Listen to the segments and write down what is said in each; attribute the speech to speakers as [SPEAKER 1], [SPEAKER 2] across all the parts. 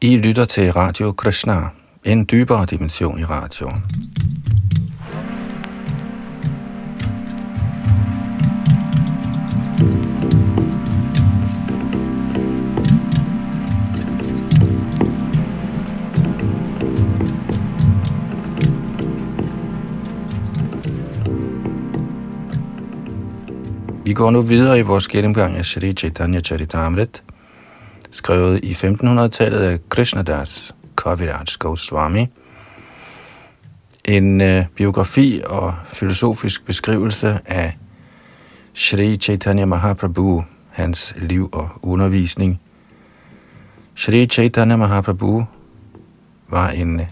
[SPEAKER 1] I lytter til Radio Krishna, en dybere dimension i radio. Vi går nu videre i vores gennemgang af Shri Chaitanya Charitamrita, skrevet i 1500-tallet af Krishnadas Kaviraj Goswami. En øh, biografi og filosofisk beskrivelse af Sri Chaitanya Mahaprabhu, hans liv og undervisning. Sri Chaitanya Mahaprabhu var en øh,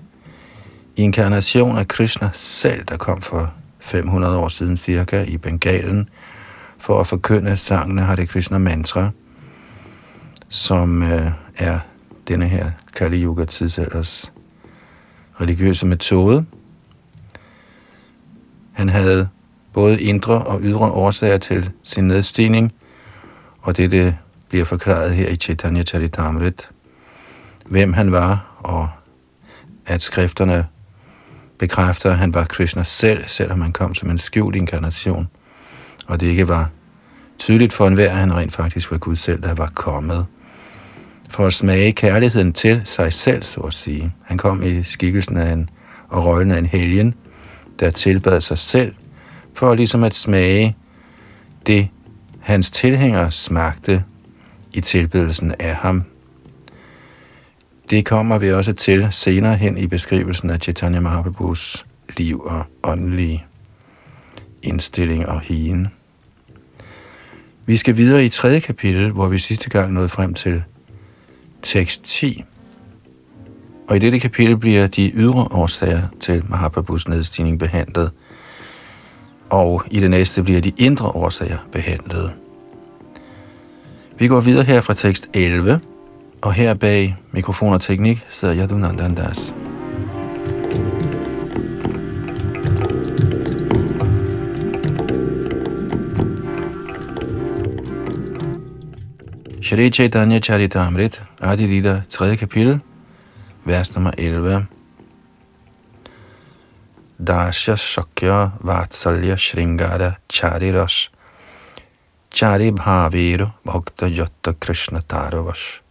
[SPEAKER 1] inkarnation af Krishna selv, der kom for 500 år siden cirka i Bengalen, for at forkynde sangene Hare Krishna Mantra, som øh, er denne her Kali Yuga tidsalders religiøse metode. Han havde både indre og ydre årsager til sin nedstigning, og det, det bliver forklaret her i Chaitanya Charitamrit, hvem han var, og at skrifterne bekræfter, at han var Krishna selv, selvom han kom som en skjult inkarnation, og det ikke var tydeligt for enhver, at han rent faktisk var Gud selv, der var kommet for at smage kærligheden til sig selv, så at sige. Han kom i skikkelsen af en, og rollen af en helgen, der tilbad sig selv, for ligesom at smage det, hans tilhængere smagte i tilbedelsen af ham. Det kommer vi også til senere hen i beskrivelsen af Chaitanya Mahaprabhus liv og åndelige indstilling og hien. Vi skal videre i tredje kapitel, hvor vi sidste gang nåede frem til tekst 10. Og i dette kapitel bliver de ydre årsager til Mahaprabhus nedstigning behandlet, og i det næste bliver de indre årsager behandlet. Vi går videre her fra tekst 11, og her bag mikrofon og teknik sidder Yadunandandas. Shri Chaitanya Charitamrit, Adi Lida, 3. kapitel, vers nummer 11. Dasya Shakya Vatsalya Shringara Chariras Chari Bhavir Bhakta Jatta Krishna Taravas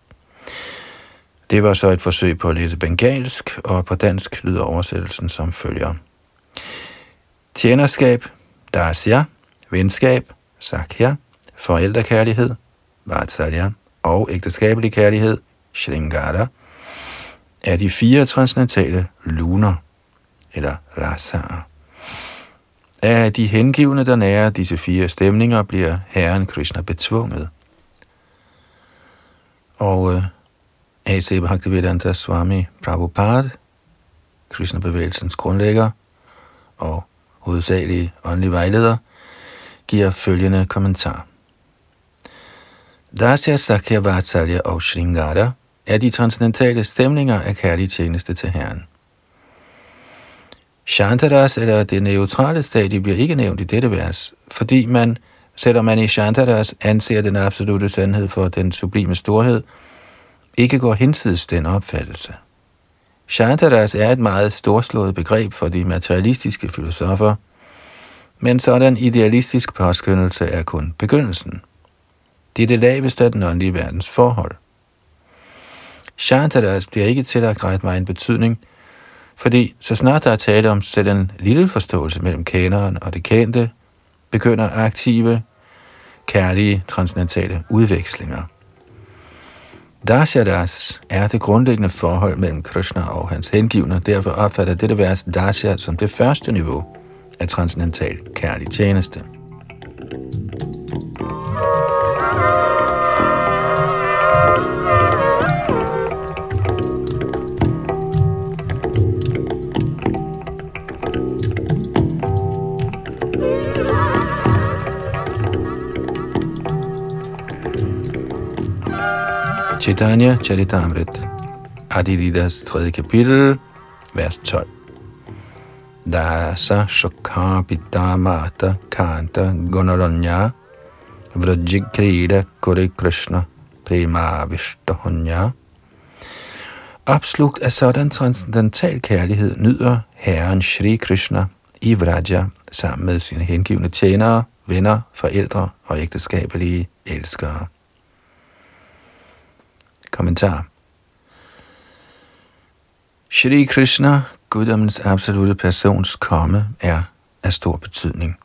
[SPEAKER 1] Det var så et forsøg på at læse bengalsk, og på dansk lyder oversættelsen som følger. Tjenerskab, dasya, venskab, sakya, forældrekærlighed, Vatsalya og ægteskabelig kærlighed, Shringara, er de fire transcendentale luner, eller rasaer. Af de hengivne, der nærer disse fire stemninger, bliver Herren Krishna betvunget. Og øh, A.C. Bhaktivedanta Swami Prabhupada, Krishna-bevægelsens grundlægger og hovedsagelige åndelig vejleder, giver følgende kommentar. Dasya, Sakya, Vatsalya og Shringara er de transcendentale stemninger af kærlig tjeneste til Herren. Shantaras, eller det neutrale stadie, bliver ikke nævnt i dette vers, fordi man, selvom man i Shantaras anser den absolute sandhed for den sublime storhed, ikke går hinsides den opfattelse. Shantaras er et meget storslået begreb for de materialistiske filosofer, men sådan idealistisk påskyndelse er kun begyndelsen. Det er det laveste af den åndelige verdens forhold. Shantaras bliver ikke tillagt ret meget en betydning, fordi så snart der er tale om selv en lille forståelse mellem kaneren og det kendte, begynder aktive, kærlige, transcendentale udvekslinger. Dasyadas er det grundlæggende forhold mellem Krishna og hans hengivne, derfor opfatter dette vers Dasya som det første niveau af transcendental kærlig tjeneste. Chaitanya Charitamrit, Adilidas 3. kapitel, vers 12. Dasa Shokha Pitamata Kanta Gunaranya Vrajikrida Kuri Krishna Prima Vishtahunya Opslugt af sådan transcendental kærlighed nyder Herren Shri Krishna i Vraja sammen med sine hengivne tjenere, venner, forældre og ægteskabelige elskere. Kommentar Shri Krishna, guddommens absolute persons komme, er af stor betydning.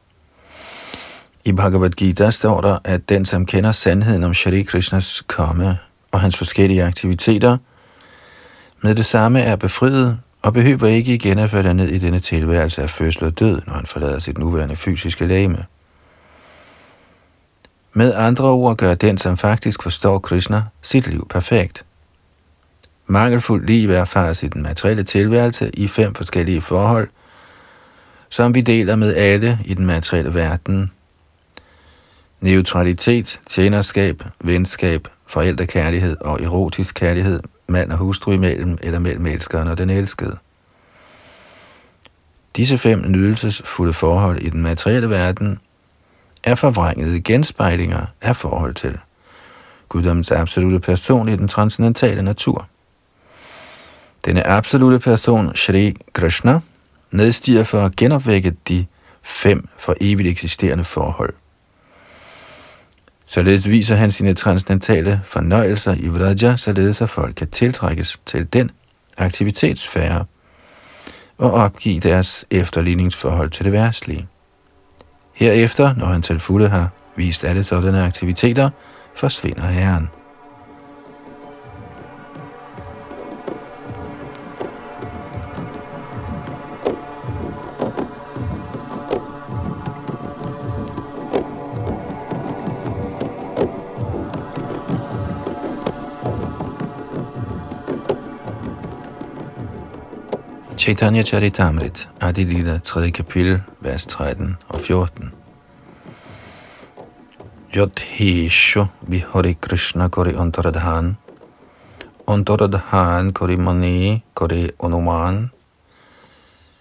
[SPEAKER 1] I Bhagavad Gita står der, at den, som kender sandheden om Shri Krishnas komme og hans forskellige aktiviteter, med det samme er befriet og behøver ikke igen at falde ned i denne tilværelse af fødsel og død, når han forlader sit nuværende fysiske lægeme. Med andre ord gør den, som faktisk forstår Krishna, sit liv perfekt. Mangelfuldt liv erfares i den materielle tilværelse i fem forskellige forhold, som vi deler med alle i den materielle verden. Neutralitet, tjenerskab, venskab, forældrekærlighed og erotisk kærlighed, mand og hustru imellem eller mellem elskeren og den elskede. Disse fem nydelsesfulde forhold i den materielle verden er forvrængede genspejlinger af forhold til guddommens absolute person i den transcendentale natur. Denne absolute person, Shri Krishna, nedstiger for at genopvække de fem for evigt eksisterende forhold. Således viser han sine transcendentale fornøjelser i Vraja, således at folk kan tiltrækkes til den aktivitetsfære og opgive deres efterligningsforhold til det værtslige. Herefter, når han til fulde har vist alle sådanne aktiviteter, forsvinder Herren. Chaitanya Charitamrit, Adilita, 3. kapitel, vers 13 og 14. Jodhisho Vihari Krishna Kori Antaradhan, Antaradhan Kori Mani Kori Onuman.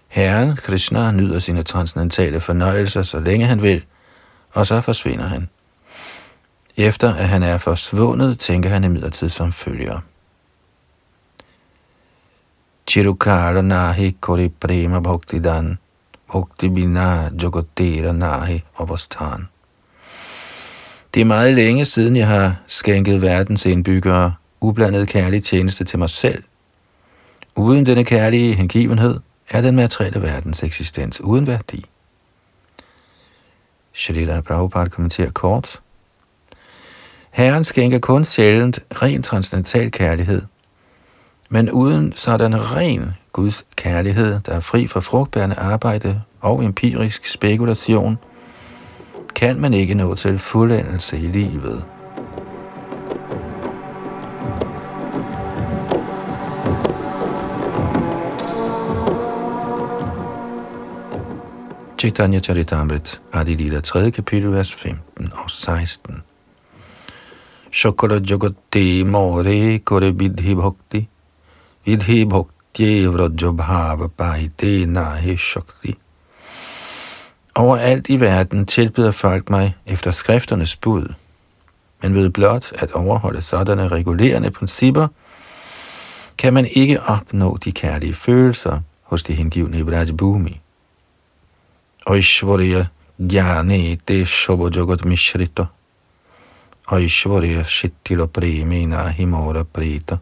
[SPEAKER 1] Herren Krishna nyder sine transcendentale fornøjelser, så længe han vil, og så forsvinder han. Efter at han er forsvundet, tænker han imidlertid som følger. Chirukara nahi kori prema dan, bhakti bina jogotera nahi avasthan. Det er meget længe siden, jeg har skænket verdens indbyggere ublandet kærlig tjeneste til mig selv. Uden denne kærlige hengivenhed er den materielle verdens eksistens uden værdi. Shalila Prabhupada kommenterer kort. Herren skænker kun sjældent ren transcendental kærlighed – men uden sådan ren Guds kærlighed, der er fri for frugtbærende arbejde og empirisk spekulation, kan man ikke nå til fuldendelse i livet. Chaitanya Charitamrit, Adi Lila, 3. kapitel, vers 15 og 16. Shokara Jagati More Kore Bidhi Bhakti Vidhi bhakti vrajabhava pahite nahi shakti. Overalt i verden tilbyder folk mig efter skrifternes bud, men ved blot at overholde sådanne regulerende principper, kan man ikke opnå de kærlige følelser hos de hengivne i Vrajbhumi. Aishwarya Gyane te Shobojagat Mishrita. Aishwarya Shittila Premi Nahimora Prita.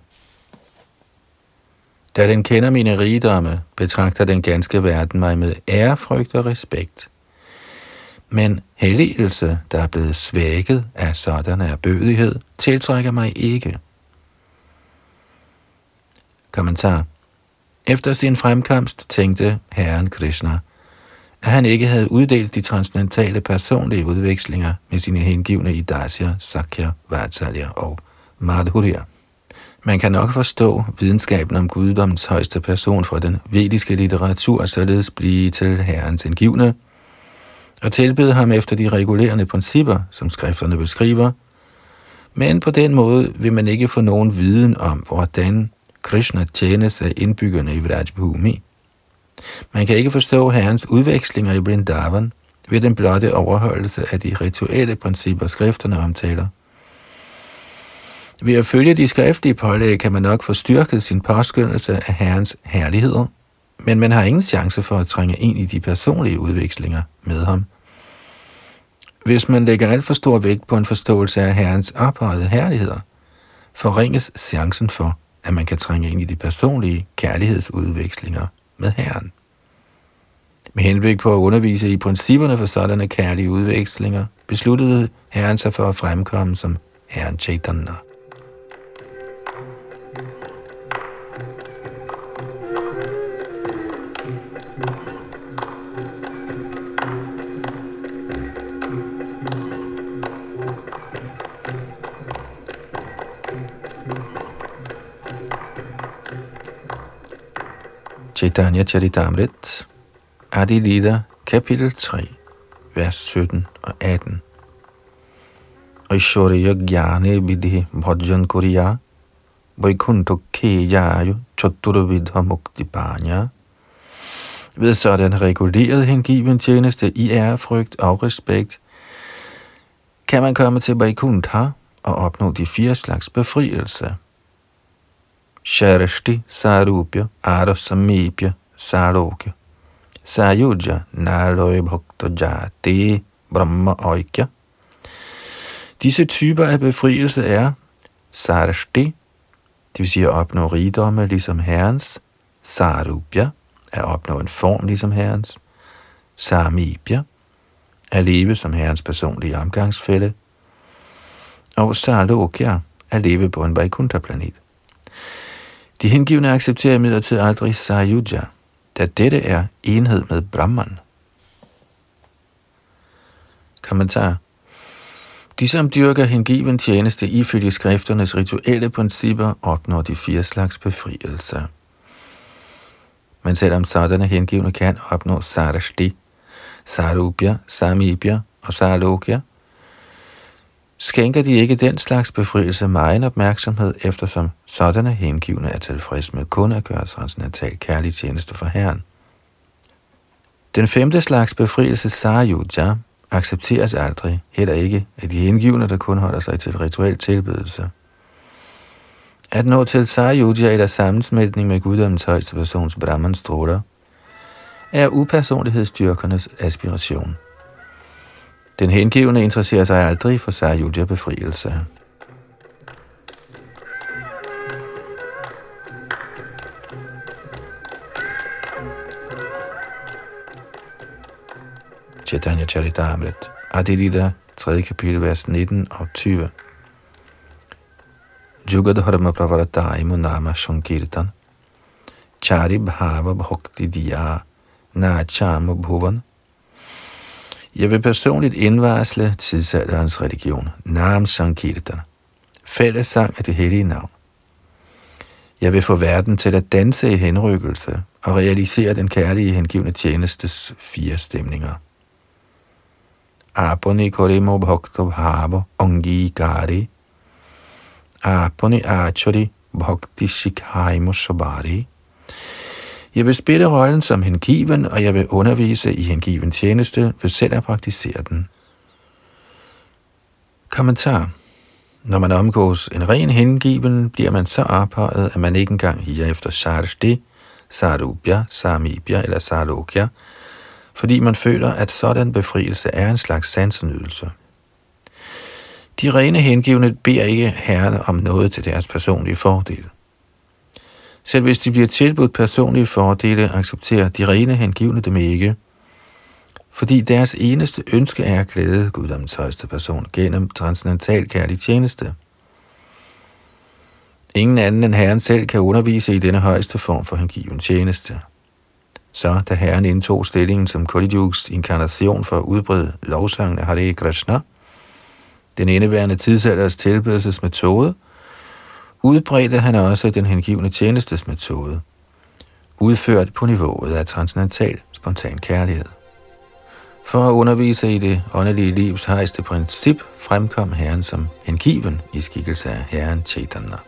[SPEAKER 1] Da den kender mine rigdomme, betragter den ganske verden mig med ærefrygt og respekt. Men helligelse, der er blevet svækket af sådan erbødighed, tiltrækker mig ikke. Kommentar. Efter sin fremkomst tænkte Herren Krishna, at han ikke havde uddelt de transcendentale personlige udvekslinger med sine hengivne i Dasya, Sakya, Vatsalya og Madhurya. Man kan nok forstå videnskaben om guddommens højeste person fra den vediske litteratur, således blive til herrens indgivne, og tilbede ham efter de regulerende principper, som skrifterne beskriver, men på den måde vil man ikke få nogen viden om, hvordan Krishna tjenes af indbyggerne i Vrajbhumi. Man kan ikke forstå herrens udvekslinger i Vrindavan ved den blotte overholdelse af de rituelle principper, skrifterne omtaler. Ved at følge de skriftlige pålæg kan man nok få styrket sin påskyndelse af Herrens herligheder, men man har ingen chance for at trænge ind i de personlige udvekslinger med ham. Hvis man lægger alt for stor vægt på en forståelse af Herrens ophøjede herligheder, forringes chancen for, at man kan trænge ind i de personlige kærlighedsudvekslinger med Herren. Med henblik på at undervise i principperne for sådanne kærlige udvekslinger, besluttede Herren sig for at fremkomme som Herren Chaitanya. Chaitanya Charitamrit, Adi Lida, kapitel 3, vers 17 og 18. Aishwarya Gyane Vidhi Bhajan Kuriya Vaikuntho Kejayo Chaturvidha Mukti Panya Ved sådan reguleret hengiven tjeneste i ærefrygt og respekt, kan man komme til Vaikuntha og opnå de fire slags befrielse. Sharashti Sarupya Arasamipya Sarokya Sayuja Naloy Bhakta Jati Brahma Oikya Disse typer af befrielse er Sarashti, det vil sige at opnå rigdomme ligesom herrens, Sarupya, at opnå en form ligesom herrens, Samipya, at leve som herrens personlige omgangsfælde, og Sarlokya, at leve på en Vaikuntha-planet. De hengivne accepterer imidlertid aldrig Sayuja, da dette er enhed med Brahman. Kommentar. De, som dyrker hengiven tjeneste ifølge skrifternes rituelle principper, opnår de fire slags befrielse. Men selvom sådanne hengivne kan opnå sarashti, sarupya, samibya og sarlokya, skænker de ikke den slags befrielse meget opmærksomhed, eftersom sådanne hengivne er tilfreds med kun at gøre transcendental kærlig tjeneste for Herren. Den femte slags befrielse, Sarayuja, accepteres aldrig, heller ikke af de hengivne, der kun holder sig til rituel tilbedelse. At nå til Sarayuja eller sammensmeltning med guddommens højste persons Brahman stråler, er upersonlighedsstyrkernes aspiration. Den hengivne interesserer sig aldrig for Sarayuja befrielse. Chaitanya Charitamrit, Adilita, 3. kapitel, vers 19 og 20. Jugadharma pravarata imunama Shankirtan, Chari Bhava Bhakti Diya, Nachama Bhuvan, jeg vil personligt indvarsle tidsalderens religion, Nam Sankirtan, fællessang af det hellige navn. Jeg vil få verden til at danse i henrykkelse og realisere den kærlige hengivne tjenestes fire stemninger. Aponi korimo bhakta ongi gari. Aponi achari bhakti shikhaimo shabari. Jeg vil spille rollen som hengiven, og jeg vil undervise i hengiven tjeneste ved selv at praktisere den. Kommentar. Når man omgås en ren hengiven, bliver man så ophøjet, at man ikke engang higer efter sarshti, sarubya, samibya eller sarlokya, fordi man føler, at sådan befrielse er en slags sansenydelse. De rene hengivne beder ikke herre om noget til deres personlige fordel. Selv hvis de bliver tilbudt personlige fordele, accepterer de rene hengivne dem ikke, fordi deres eneste ønske er at glæde guddommens højeste person gennem transcendental kærlig tjeneste. Ingen anden end Herren selv kan undervise i denne højeste form for hengiven tjeneste. Så da Herren indtog stillingen som Kalijugs inkarnation for at udbrede lovsangen af Hare Krishna, den indeværende tidsalders tilbedelsesmetode, udbredte han også den hengivne tjenestesmetode, udført på niveauet af transcendental spontan kærlighed. For at undervise i det åndelige livs højeste princip, fremkom Herren som hengiven i skikkelse af Herren Chaitanya.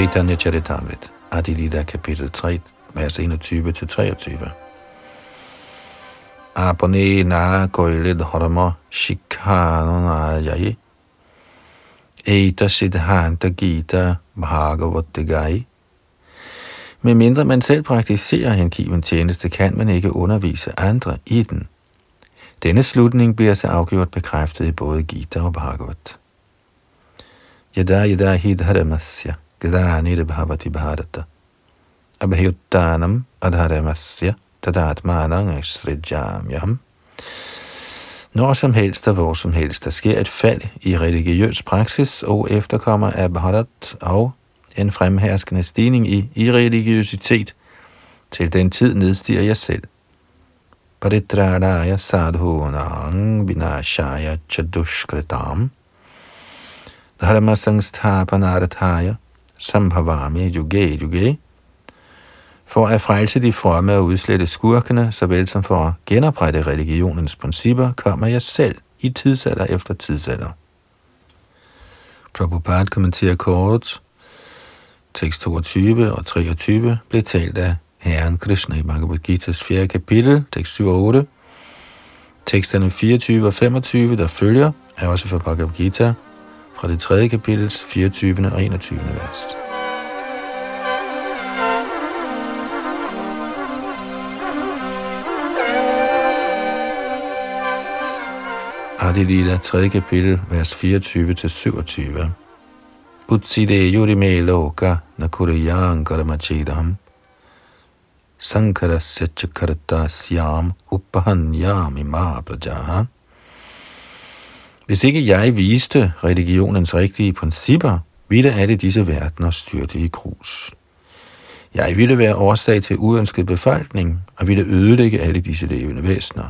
[SPEAKER 1] Chaitanya Charitamrit, Adilita kapitel 3, vers 21-23. Apane na koile dharma shikhana jai. Eita siddhanta gita bhagavate gai. Men mindre man selv praktiserer hengiven tjeneste, kan man ikke undervise andre i den. Denne slutning bliver så afgjort bekræftet i både Gita og Bhagavat. Yada yada hi dharamasya glanir bhavati bharata abhyuttanam adharamasya tadatmanang srijamyam. Når som helst og hvor som helst, der sker et fald i religiøs praksis og efterkommer af Bharat og en fremherskende stigning i irreligiøsitet, til den tid nedstiger jeg selv. Paritradaya sadhunang vinashaya chadushkritam dharma sangsthapanarathaya sambhavami yuge yuge for at frelse de fromme og udslette skurkene, såvel som for at genoprette religionens principper, kommer jeg selv i tidsalder efter tidsalder. Prabhupada kommenterer kort, tekst 22 og 23 blev talt af Herren Krishna i Bhagavad Gita's 4. kapitel, tekst 7 og 8. Teksterne 24 og 25, der følger, er også fra Bhagavad Gita, fra det 3. kapitels 24. og 21. vers. Adi Lila, 3. kapitel, vers 24-27. Utside yurime loka nakuriyang karamachidam sankara setchakarta syam upahanyami ima prajaha. Hvis ikke jeg viste religionens rigtige principper, ville alle disse verdener styrte i grus. Jeg ville være årsag til uønsket befolkning og ville ødelægge alle disse levende væsener.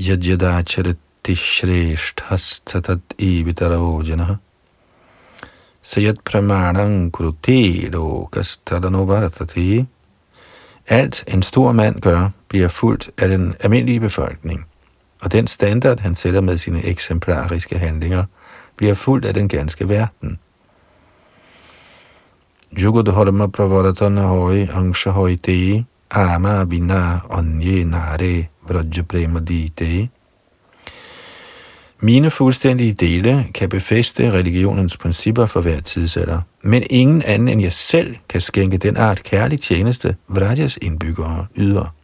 [SPEAKER 1] Yajyadacharati evitarojana sayat pramanang kurute lokas tadanovartati Alt en stor mand gør, bliver fuldt af den almindelige befolkning, og den standard, han sætter med sine eksemplariske handlinger, bliver fuldt af den ganske verden. Jugodharma pravaratana hoi angsha hoi te ama vina anye nare vrajya dite. Mine fuldstændige dele kan befeste religionens principper for hver tidsalder, men ingen anden end jeg selv kan skænke den art kærlig tjeneste, Vrajas indbyggere yder.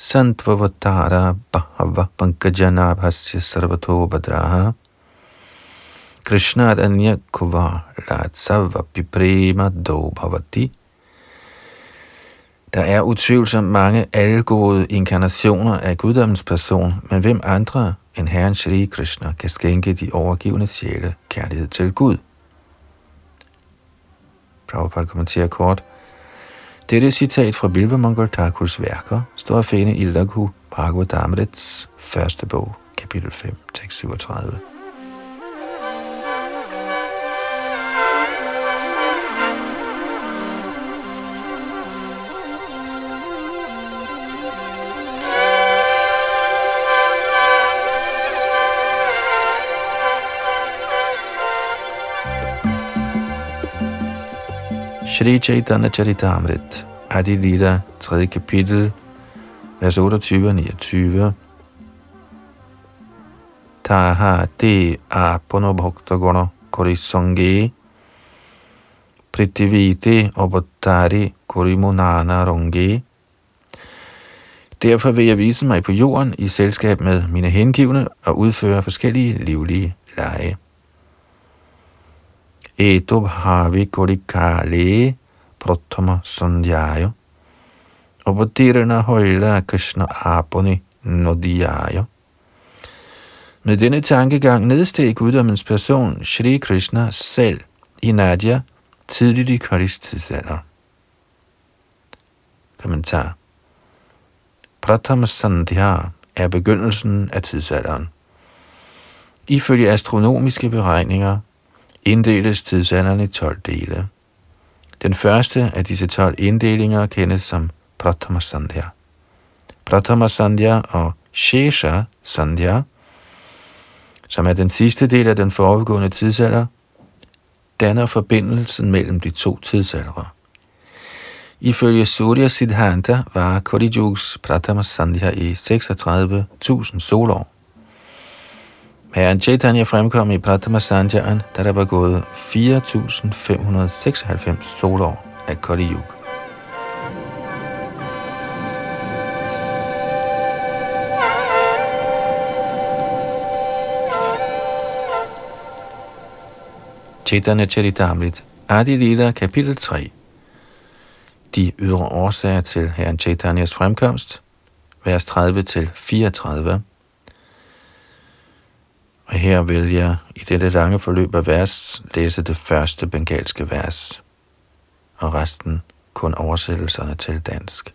[SPEAKER 1] Santvavatara Bahava Pankajana Bhasya Sarvato Badraha Krishna Anya Kuva Latsava Piprema Do Bhavati Der er utvivlsomt mange algode inkarnationer af guddommens person, men hvem andre end Herren Shri Krishna kan skænke de overgivende sjæle kærlighed til Gud? Prabhupada kommenterer kort. Dette citat fra Bilva Mongol Thakurs værker står at finde i Laghu Bhagavadamrits første bog, kapitel 5, tekst 37. Shri Chaitanya Charitamrit, Adi Lila, 3. kapitel, vers 28 og 29. Taha te apono bhakta guna korisange pritivite obottari korimunana ronge. Derfor vil jeg vise mig på jorden i selskab med mine hengivne og udføre forskellige livlige lege. Eto bhavi kodikale pratama sandhyayo. Avatirana højla Krishna aponi nodiyayo. Med denne tankegang nedsteg guddommens person Shri Krishna selv i Nadia tidligt i Kalis tidsalder. Kommentar Pratama Sandhya er begyndelsen af tidsalderen. Ifølge astronomiske beregninger inddeles tidsalderen i 12 dele. Den første af disse 12 inddelinger kendes som Pratama Sandhya. Pratama Sandhya og Shesha Sandhya, som er den sidste del af den foregående tidsalder, danner forbindelsen mellem de to tidsaldre. Ifølge Surya Siddhanta var Kali Yugs Pratama Sandhya i 36.000 solår. Herren Chaitanya fremkom i Pratama Sanjayan, da der var gået 4.596 solår af Kali Yuga. Chaitanya Charitamrit, Adi Lila, kapitel 3. De ydre årsager til Herren Chaitanyas fremkomst, vers 30 til 34. Og her vil jeg i dette lange forløb af vers læse det første bengalske vers, og resten kun oversættelserne til dansk.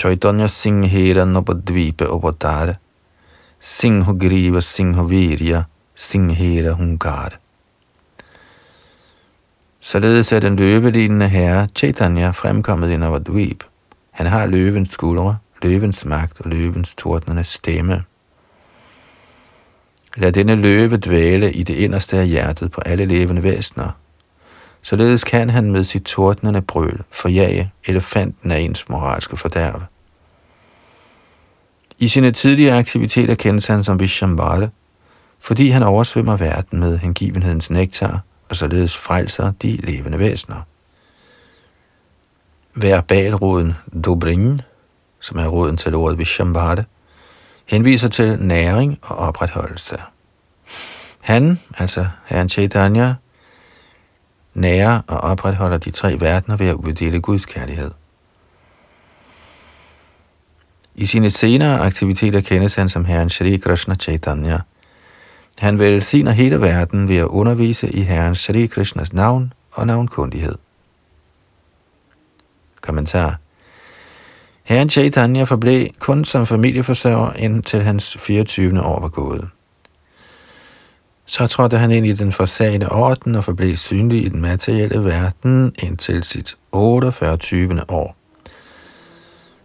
[SPEAKER 1] Chaitanya Singhera Nobodvipe Obodare Singho Griva Singho Virya Singhera Hungar Således er den løvelignende herre Chaitanya fremkommet i Navadvip. Han har løvens skuldre, løvens magt og løvens tordnende stemme. Lad denne løve dvæle i det inderste af hjertet på alle levende væsener. Således kan han med sit tordnende brøl forjage elefanten af ens moralske fordærv. I sine tidligere aktiviteter kendes han som Vishambara, fordi han oversvømmer verden med hengivenhedens nektar – og således frelser de levende væsener. Verbalroden dobrin, som er roden til ordet Vishambhada, henviser til næring og opretholdelse. Han, altså herren Chaitanya, nærer og opretholder de tre verdener ved at uddele Guds kærlighed. I sine senere aktiviteter kendes han som herren Shri Krishna Chaitanya – han velsigner hele verden ved at undervise i Herren Shri Krishnas navn og navnkundighed. Kommentar Herren Chaitanya forblev kun som familieforsørger indtil hans 24. år var gået. Så trådte han ind i den forsagte orden og forblev synlig i den materielle verden indtil sit 48. år.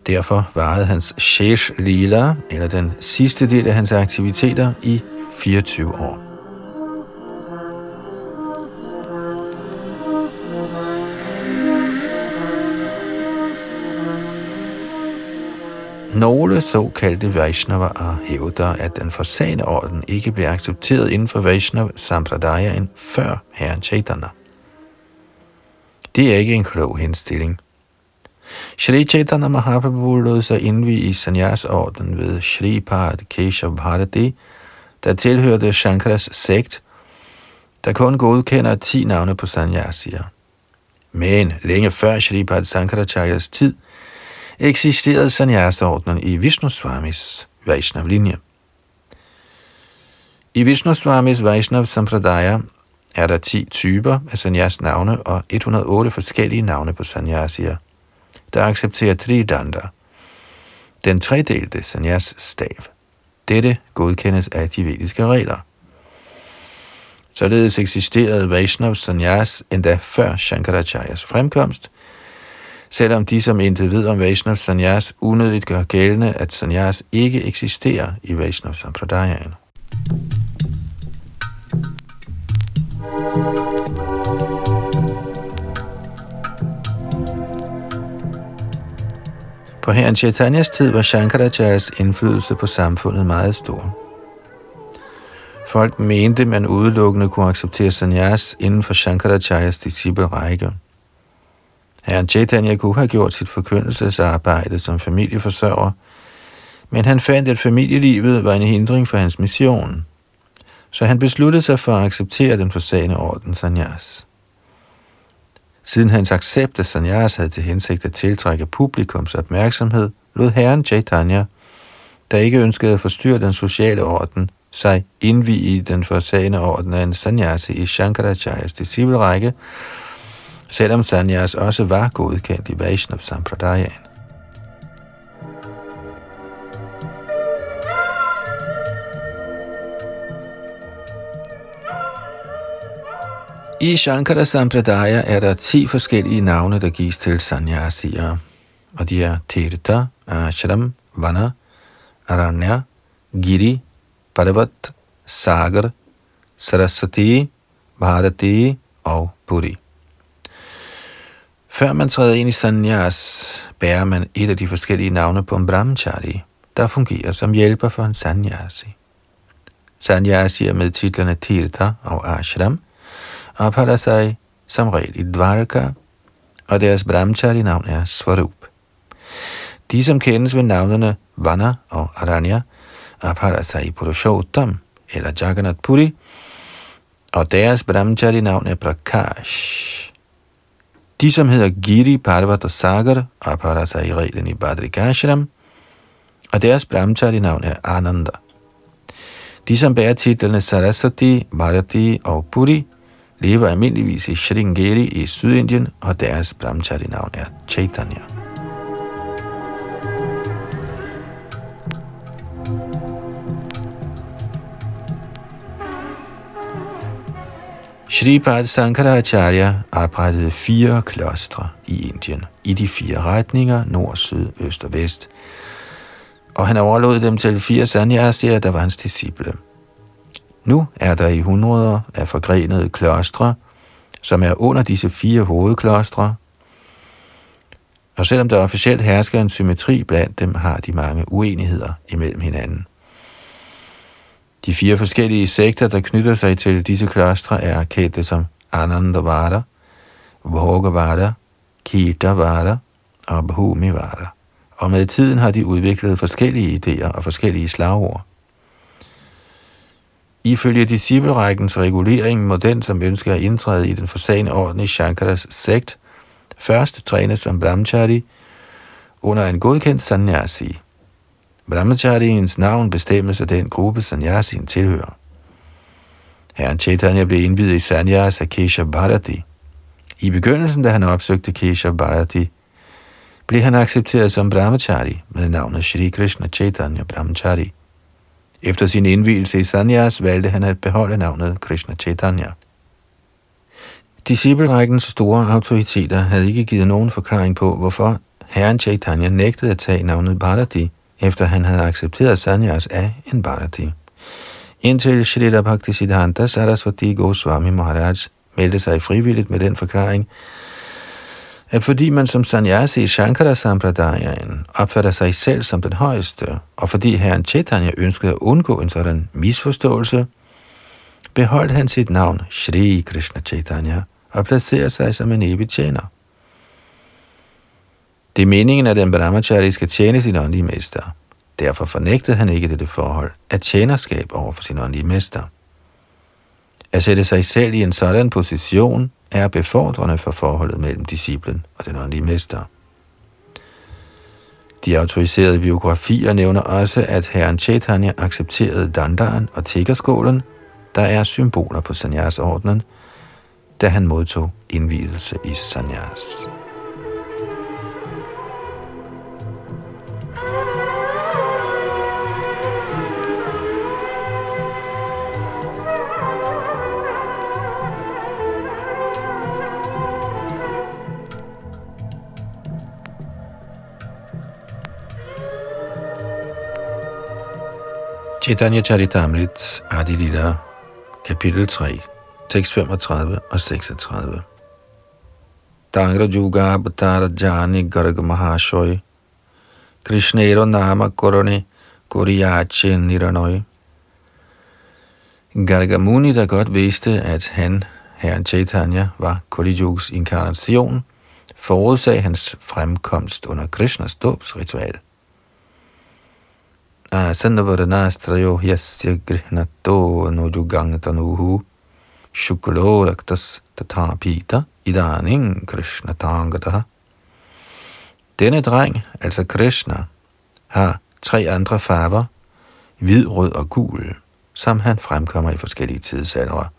[SPEAKER 1] Derfor varede hans Shesh Lila, eller den sidste del af hans aktiviteter, i 24 år. Nogle såkaldte Vaishnavaer hævder, at den forsagende orden ikke blev accepteret inden for Vaishnav Sampradayaen før herren Chaitanya. Det er ikke en klog henstilling. Shri Chaitanya Mahaprabhu lod sig indvige i Sanyas-orden ved Shri Pad Keshav Bharati, der tilhørte Shankaras sekt, der kun godkender 10 navne på sanyasier. Men længe før Shripad Sankaracharyas tid, eksisterede sanyasordnen i Vishnu Swamis Vaishnav-linje. I Vishnu Swamis Vaishnav Sampradaya er der 10 typer af sanyas navne og 108 forskellige navne på sanyasier, der accepterer tridanda, den tredelte sanyas stav. Dette godkendes af de vediske regler. Således eksisterede Vaishnav Sanyas endda før Shankaracharyas fremkomst, selvom de, som individ ved om Vaishnav Sanyas, unødigt gør gældende, at Sanyas ikke eksisterer i Vaishnav Sampradayaen. På herren Chaitanyas tid var Shankaracharyas indflydelse på samfundet meget stor. Folk mente, man udelukkende kunne acceptere sanyas inden for Shankaracharyas disciplerække. Herren Chaitanya kunne have gjort sit forkyndelsesarbejde som familieforsørger, men han fandt, at familielivet var en hindring for hans mission. Så han besluttede sig for at acceptere den forsagende orden sanyas. Siden hans accept af sanyas havde til hensigt at tiltrække publikums opmærksomhed, lod herren Chaitanya, der ikke ønskede at forstyrre den sociale orden, sig indvige i den forsagende orden af en sanyasi i Shankaracharyas disciplerække, selvom sanyas også var godkendt i Vaishnav Sampradayaen. I Shankara Sampradaya er der ti forskellige navne, der gives til sanyasier, og de er Tirtha, Ashram, Vana, Aranya, Giri, Parvat, Sagar, Saraswati, Bharati og Puri. Før man træder ind i sanyas, bærer man et af de forskellige navne på en brahmachari, der fungerer som hjælper for en sanyasi. Sanyasi er med titlerne Tirtha og Ashram, opholder sig som regel i Dvarka, og deres brahmachari-navn er Svarup. De, som kendes ved navnene Vana og Aranya, opholder sig i Purushottam eller Jagannath Puri, og deres brahmachari-navn er Prakash. De, som hedder Giri, Parvata Sagar, opholder sig i reglen i Badrikashram, og deres brahmachari-navn er Ananda. De, som bærer titlerne Saraswati, Bharati og Puri, lever almindeligvis i Sringeri i Sydindien, og deres brahmachari-navn er Chaitanya. Shri Sankaracharya oprettede fire klostre i Indien, i de fire retninger, nord, syd, øst og vest, og han overlod dem til fire sanyasier, der var hans disciple. Nu er der i hundreder af forgrenede klostre, som er under disse fire hovedklostre, og selvom der officielt hersker en symmetri blandt dem, har de mange uenigheder imellem hinanden. De fire forskellige sekter, der knytter sig til disse klostre, er kendte som Anandavada, Bhogavada, Kitavada og Bhumivada. Og med tiden har de udviklet forskellige idéer og forskellige slagord. Ifølge disciplerækkens regulering må den, som ønsker at indtræde i den forsagende orden i Shankaras sekt, først trænes som brahmachari under en godkendt sannyasi. Brahmachariens navn bestemmes af den gruppe, sannyasin tilhører. Herren Chaitanya blev indvidet i sanyas af Kesha Bharati. I begyndelsen, da han opsøgte Kesha Bharati, blev han accepteret som brahmachari med navnet Shri Krishna Chaitanya Brahmachari. Efter sin indvielse i sanyas valgte han at beholde navnet Krishna Chaitanya. Disciplerækkens store autoriteter havde ikke givet nogen forklaring på, hvorfor herren Chaitanya nægtede at tage navnet Bharati, efter han havde accepteret sanyas af en Bharati. Indtil Shrita Bhakti Siddhanta Saraswati Goswami Maharaj meldte sig frivilligt med den forklaring, at fordi man som sanyasi i Shankara Sampradayaen opfatter sig selv som den højeste, og fordi herren Chaitanya ønskede at undgå en sådan misforståelse, beholdt han sit navn Shri Krishna Chaitanya og placerede sig som en evig tjener. Det er meningen, at den brahmachari skal tjene sin åndelige mester. Derfor fornægtede han ikke dette forhold at tjenerskab over for sin åndelige mester. At sætte sig selv i en sådan position er befordrende for forholdet mellem disciplen og den åndelige mester. De autoriserede biografier nævner også, at herren Chaitanya accepterede dandaren og tiggerskålen, der er symboler på sanyasordenen, da han modtog indvielse i sanyas. Chaitanya Charitamrit Adi Lila, kapitel 3, tekst 35 og 36. Tangra Juga Bhattara Jani Garga Mahashoy Krishnero Nama Korone Koriyache Niranoi Gargamuni, der godt vidste, at han, herren Chaitanya, var Kali inkarnation, forudsag hans fremkomst under Krishnas dåbsritual. Санаваранаастрайо ясья грихнато ануджуганганатануху шукло рактас татапита idaning krishna tangataha. Denne dreng, altså Krishna, har tre andre farver, hvid, rød og gul, som han fremkommer i forskellige tidsalder.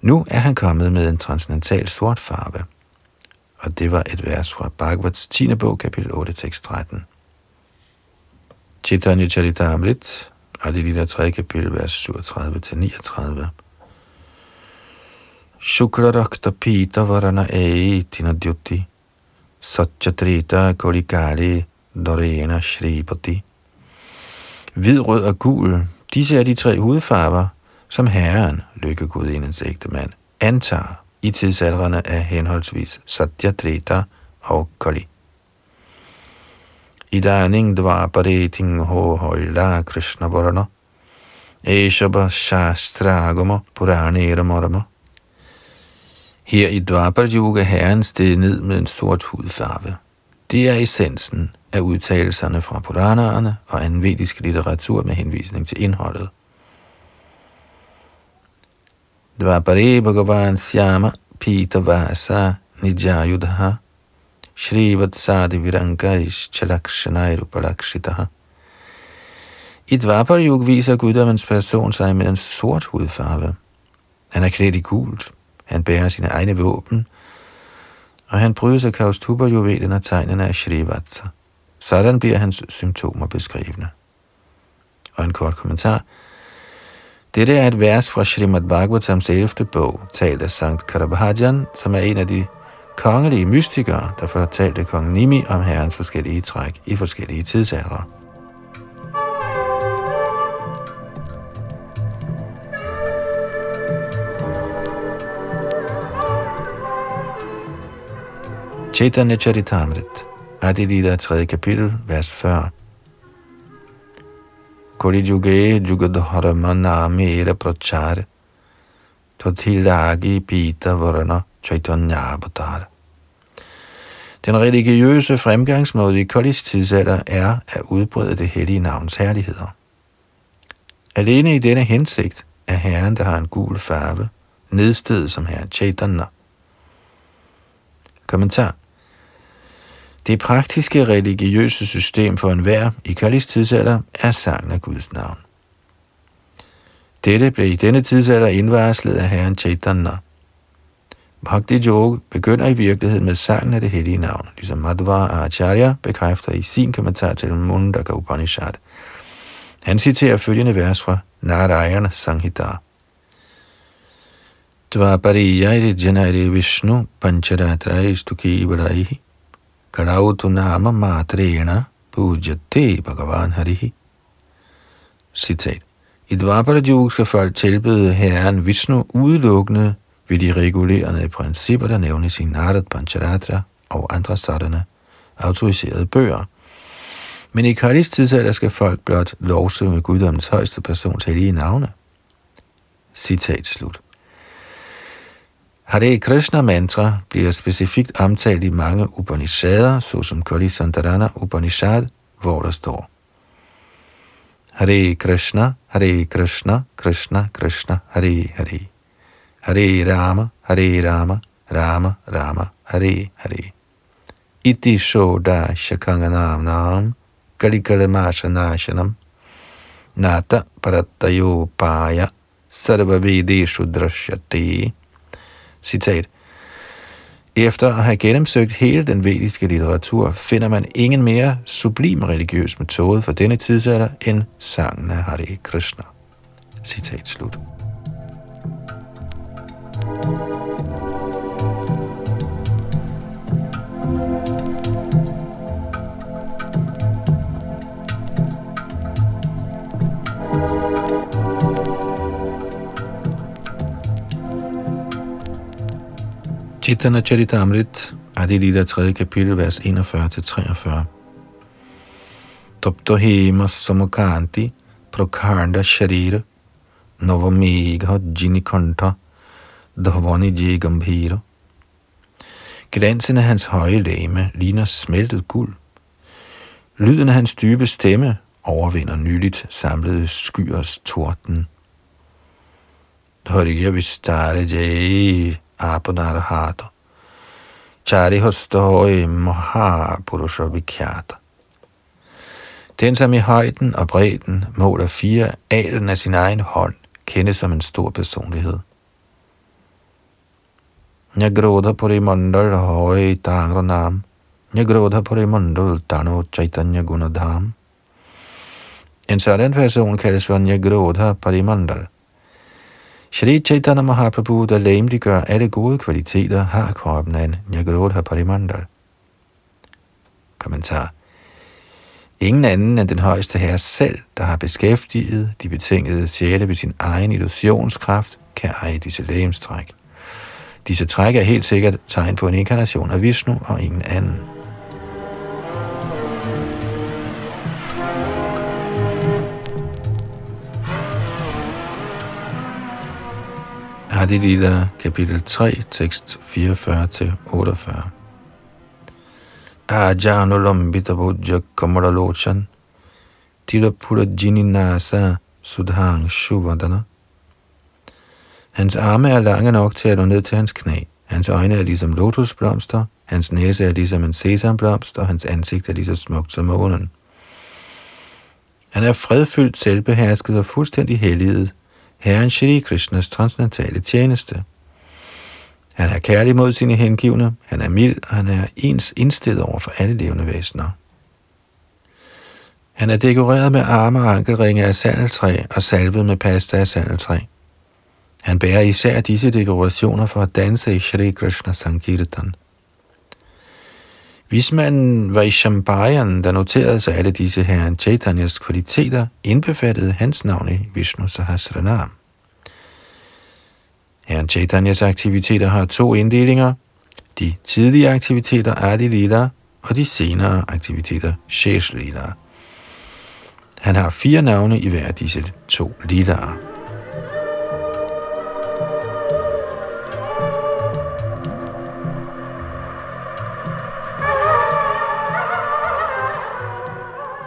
[SPEAKER 1] Nu er han kommet med en transcendental sort farve, og det var et vers fra Bhagavats 10. bog, kapitel 8, tekst 13. Chaitanya Charitamrit, Adilita 3. kapitel, vers 37-39. Shukra Rakta Pita Varana Ei Tinadyuti Satyatrita Kolikali Dorena Shripati Hvid, rød og gul, disse er de tre hudfarver, som herren, lykkegudindens ægte mand, antager i tidsaldrene af henholdsvis Satyatrita og Kali. Idaning dvapare ho hoila Krishna Varana Eshaba Shastra Agama Purane Ramarama Her i Dwapar Yuga herren steg ned med en sort hudfarve. Det er essensen af udtalelserne fra Puranaerne og anden vedisk litteratur med henvisning til indholdet. Dvapare Bhagavan Syama Pita Vasa Nijayudha Shrivat Sadi Virankaish Chalakshanai Rupalakshitaha I Dvapar Yug viser guddommens person sig med en sort hudfarve. Han er klædt i gult. Han bærer sine egne våben, og han bryder sig kaustuba-juvelen og tegnene af Shrivatsa. Sådan bliver hans symptomer beskrevne. Og en kort kommentar. Dette er et vers fra Srimad Bhagavatams 11. bog, talt af Sankt Karabhajan, som er en af de kongelige mystikere, der fortalte kong Nimi om herrens forskellige træk i forskellige tidsalder. Chaitanya Charitamrit, Adilita 3. kapitel, vers 40. Koli Juge Jugadharma Namera Prachar Totilagi Pita Varana Chaitanya Avatar. Den religiøse fremgangsmåde i Kolis tidsalder er at udbrede det hellige navns herligheder. Alene i denne hensigt er Herren, der har en gul farve, nedstedet som Herren Chaitanya. Kommentar det praktiske religiøse system for enhver i Kalis tidsalder er sangen af Guds navn. Dette blev i denne tidsalder indvarslet af herren Chaitanya. Bhakti Yoga begynder i virkeligheden med sangen af det hellige navn, ligesom Madhva Acharya bekræfter i sin kommentar til Mundaka Upanishad. Han citerer følgende vers fra Narayana Sanghita. Dvapariya janairi Vishnu Pancharatrayi Stuki Vadaihi Karautu nama matrena pujate bhagavan harihi. Citat. I Dvapara skal folk tilbede herren Vishnu udelukkende ved de regulerende principper, der nævnes i Narad Pancharatra og andre sådanne autoriserede bøger. Men i Kalis tidsalder skal folk blot lovsynge guddommens højeste persons hellige navne. Citat slut. Hare Krishna mantra bliver specifikt omtalt i mange Upanishader, såsom Kali Sandarana Upanishad, hvor der står Hare Krishna, Hare Krishna, Krishna Krishna, Hare Hare. Hare Rama, Hare Rama, Rama Rama, Hare Hare. Iti Shoda Shakanganam Nam, Kalikalamashanashanam, Nata Paratayo Paya, Sarva Vedeshu Drashyate, Citat. Efter at have gennemsøgt hele den vediske litteratur, finder man ingen mere sublim religiøs metode for denne tidsalder end sangen af Hare Krishna. Citat slut. Chaitanya Charitamrit, Adilita 3. kapitel, vers 41-43. Tapto hema samukanti prakarda sharira navamegha jinikanta dhavani je gambhira. Glansen af hans høje læme ligner smeltet guld. Lyden af hans dybe stemme overvinder nyligt samlede skyers torden. Hariya vistare jai apanarahata. Chari hostoi Mahapurusha Vikyata. Den, som i højden og bredden måler fire alen af sin egen hånd, kendes som en stor personlighed. Nyagrodha Purimandal Hoi Tangranam Nyagrodha Purimandal Tano Chaitanya Gunadham En sådan person kaldes for Nyagrodha Parimandal. Shri Chaitanya Mahaprabhu, der gør alle gode kvaliteter, har kroppen af en Parimandal. Kommentar. Ingen anden end den højeste herre selv, der har beskæftiget de betingede sjæle ved sin egen illusionskraft, kan eje disse lægemstræk. Disse træk er helt sikkert tegn på en inkarnation af Vishnu og ingen anden. Adi Lila, kapitel 3, tekst 44-48. Ajanulambita Bhujja Kamaralochan Tilapura Jininasa Sudhang Shuvadana Hans arme er lange nok til at nå ned til hans knæ. Hans øjne er ligesom lotusblomster, hans næse er ligesom en sesamblomst, og hans ansigt er lige så smukt som månen. Han er fredfyldt, selvbehersket og fuldstændig helliget, Herren Shri Krishnas transcendentale tjeneste. Han er kærlig mod sine hengivne, han er mild, og han er ens indstillet over for alle levende væsener. Han er dekoreret med arme og ankelringe af sandeltræ og salvet med pasta af sandeltræ. Han bærer især disse dekorationer for at danse i Shri Krishna Sankirtan. Vismanden Vaishambhayan, der noterede sig alle disse herren Chaitanyas kvaliteter, indbefattede hans navn i Vishnu Sahasranam. Herren Chaitanyas aktiviteter har to inddelinger. De tidlige aktiviteter Adi Lila og de senere aktiviteter Shesh Lila. Han har fire navne i hver af disse to lilaer.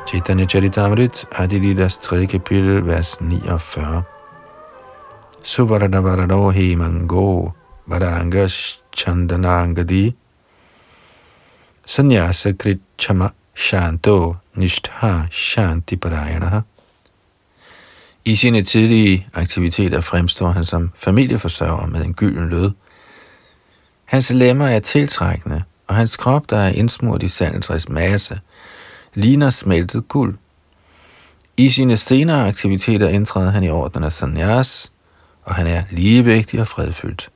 [SPEAKER 1] Chaitanya Charitamrit, Adilidas 3. kapitel, vers 49. Suvarana Varano Hemango Varanga Chandanangadi Sanyasa Krichama Shanto Nishtha Shanti Parayana. I sine tidlige aktiviteter fremstår han som familieforsørger med en gylden lød. Hans lemmer er tiltrækkende, og hans krop, der er indsmurt i sandetræs masse, ligner smeltet guld. I sine senere aktiviteter indtræder han i orden af sanyas, og han er ligevægtig og fredfyldt.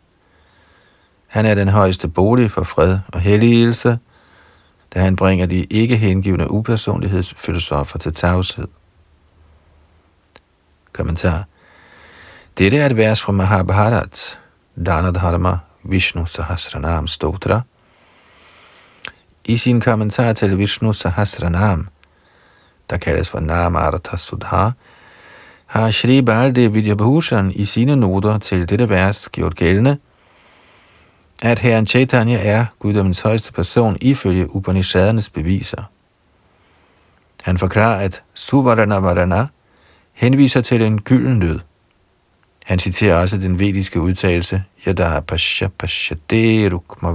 [SPEAKER 1] Han er den højeste bolig for fred og helligelse, da han bringer de ikke hengivne upersonlighedsfilosofer til tavshed. Kommentar. Dette er et vers fra Mahabharat, Dhanadharma Vishnu Sahasranam Stotra, i sin kommentar til Vishnu Sahasranam, der kaldes for Namartha Sudha, har Shri Baldev Vidyabhushan i sine noter til dette vers gjort gældende, at herren Chaitanya er guddommens højeste person ifølge Upanishadernes beviser. Han forklarer, at Suvarana Varana henviser til en gylden lyd. Han citerer også den vediske udtalelse, Yada Pasha Pashate Rukma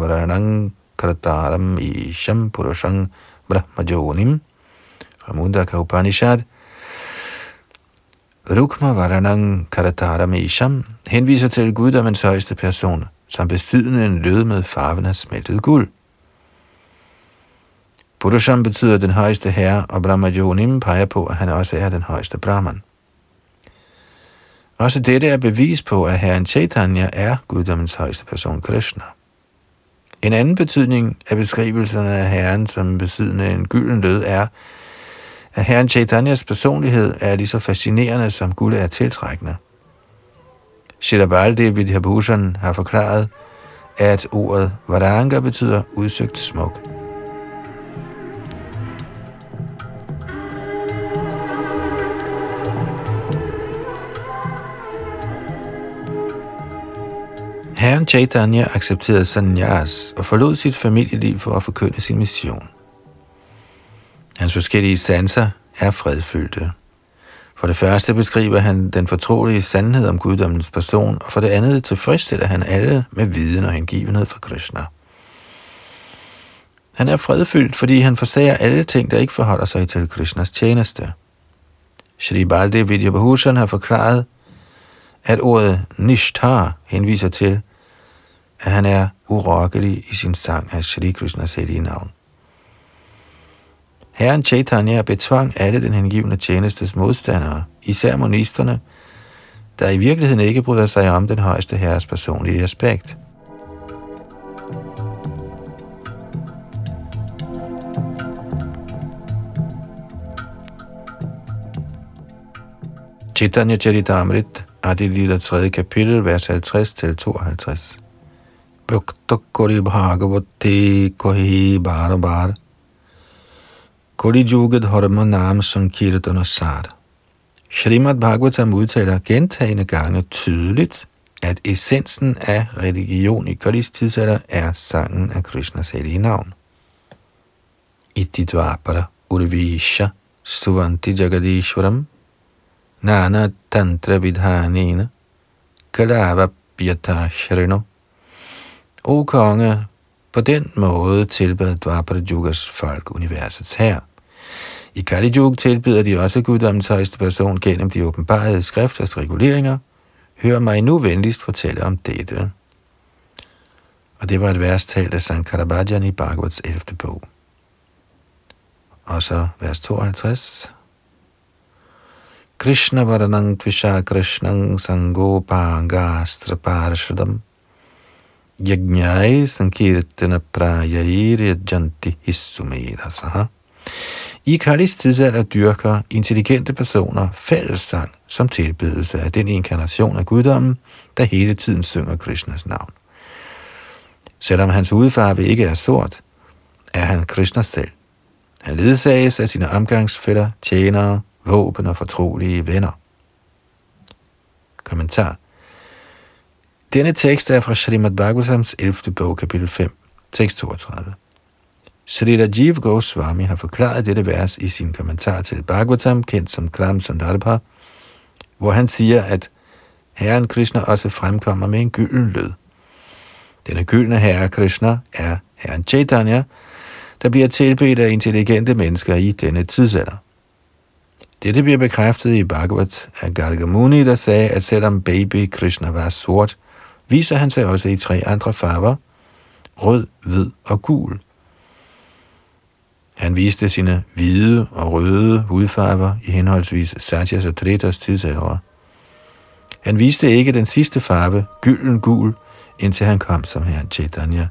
[SPEAKER 1] Vardhanang Isham Purushang Brahmajonim fra Mundaka Upanishad. Rukma Varanang Karataram Isham henviser til guddommens højeste person, som besiddende en lød med farven af smeltet guld. Purusham betyder den højeste herre, og Brahmajonim peger på, at han også er den højeste Brahman. Også dette er bevis på, at herren Chaitanya er guddommens højeste person Krishna. En anden betydning af beskrivelserne af Herren som besiddende en gylden lød er, at Herren Chaitanyas personlighed er lige så fascinerende, som guld er tiltrækkende. Shilabalde Vidhabhushan har forklaret, at ordet Varanga betyder udsøgt smuk. Herren Chaitanya accepterede sannyas og forlod sit familieliv for at forkynde sin mission. Hans forskellige sanser er fredfyldte. For det første beskriver han den fortrolige sandhed om guddommens person, og for det andet tilfredsstiller han alle med viden og hengivenhed for Krishna. Han er fredfyldt, fordi han forsager alle ting, der ikke forholder sig til Krishnas tjeneste. Shri Baldev Vidyabhushan har forklaret, at ordet Nishtar henviser til, at han er urokkelig i sin sang af Shri Krishnas hellige navn. Herren Chaitanya betvang alle den hengivne tjenestes modstandere, især monisterne, der i virkeligheden ikke bryder sig om den højeste herres personlige aspekt. Chaitanya Charitamrit, Adi Lila 3. kapitel, vers 50-52. Bhakta Kori Bhagavati Kohi bar bar. Kori Yuga Dharma Nam Sankirtana Sar. Srimad Bhagavatam udtaler gentagende gange tydeligt, at essensen af religion i Kalis tidsalder er sangen af Krishnas hellige navn. I dit vapara Urvisha Suvanti Jagadishwaram Nana Tantra Vidhanena Kalava Pyata Shrino O konge, på den måde tilbad Dvapara Yugas folk universets her. I Kali Yuga tilbyder de også guddommens højeste person gennem de åbenbarede skrifters reguleringer. Hør mig nu venligst fortælle om dette. Og det var et vers talt af Sankarabhajan i Bhagavats 11. bog. Og så vers 52. Krishna Varanang Tvisha Krishnang Sangopangastra Parashadam Yajnai Sankirtana Prayair Janti Hissumedhasaha i Kalis tidsalder dyrker intelligente personer fællessang som tilbedelse af den inkarnation af guddommen, der hele tiden synger Krishnas navn. Selvom hans udfarve ikke er sort, er han Krishna selv. Han ledsages af sine omgangsfælder, tjenere, våben og fortrolige venner. Kommentar Denne tekst er fra Srimad Bhagavatams 11. bog, kapitel 5, tekst 32. Sri Rajiv Goswami har forklaret dette vers i sin kommentar til Bhagavatam, kendt som Kram Sandarbha, hvor han siger, at Herren Krishna også fremkommer med en gylden lyd. Denne gyldne herre Krishna er Herren Chaitanya, der bliver tilbedt af intelligente mennesker i denne tidsalder. Dette bliver bekræftet i Bhagavat af Gargamuni, der sagde, at selvom baby Krishna var sort, viser han sig også i tre andre farver, rød, hvid og gul. Han viste sine hvide og røde hudfarver i henholdsvis Satyas og Tretas tidsalder. Han viste ikke den sidste farve, gylden gul, indtil han kom som herren Chaitanya,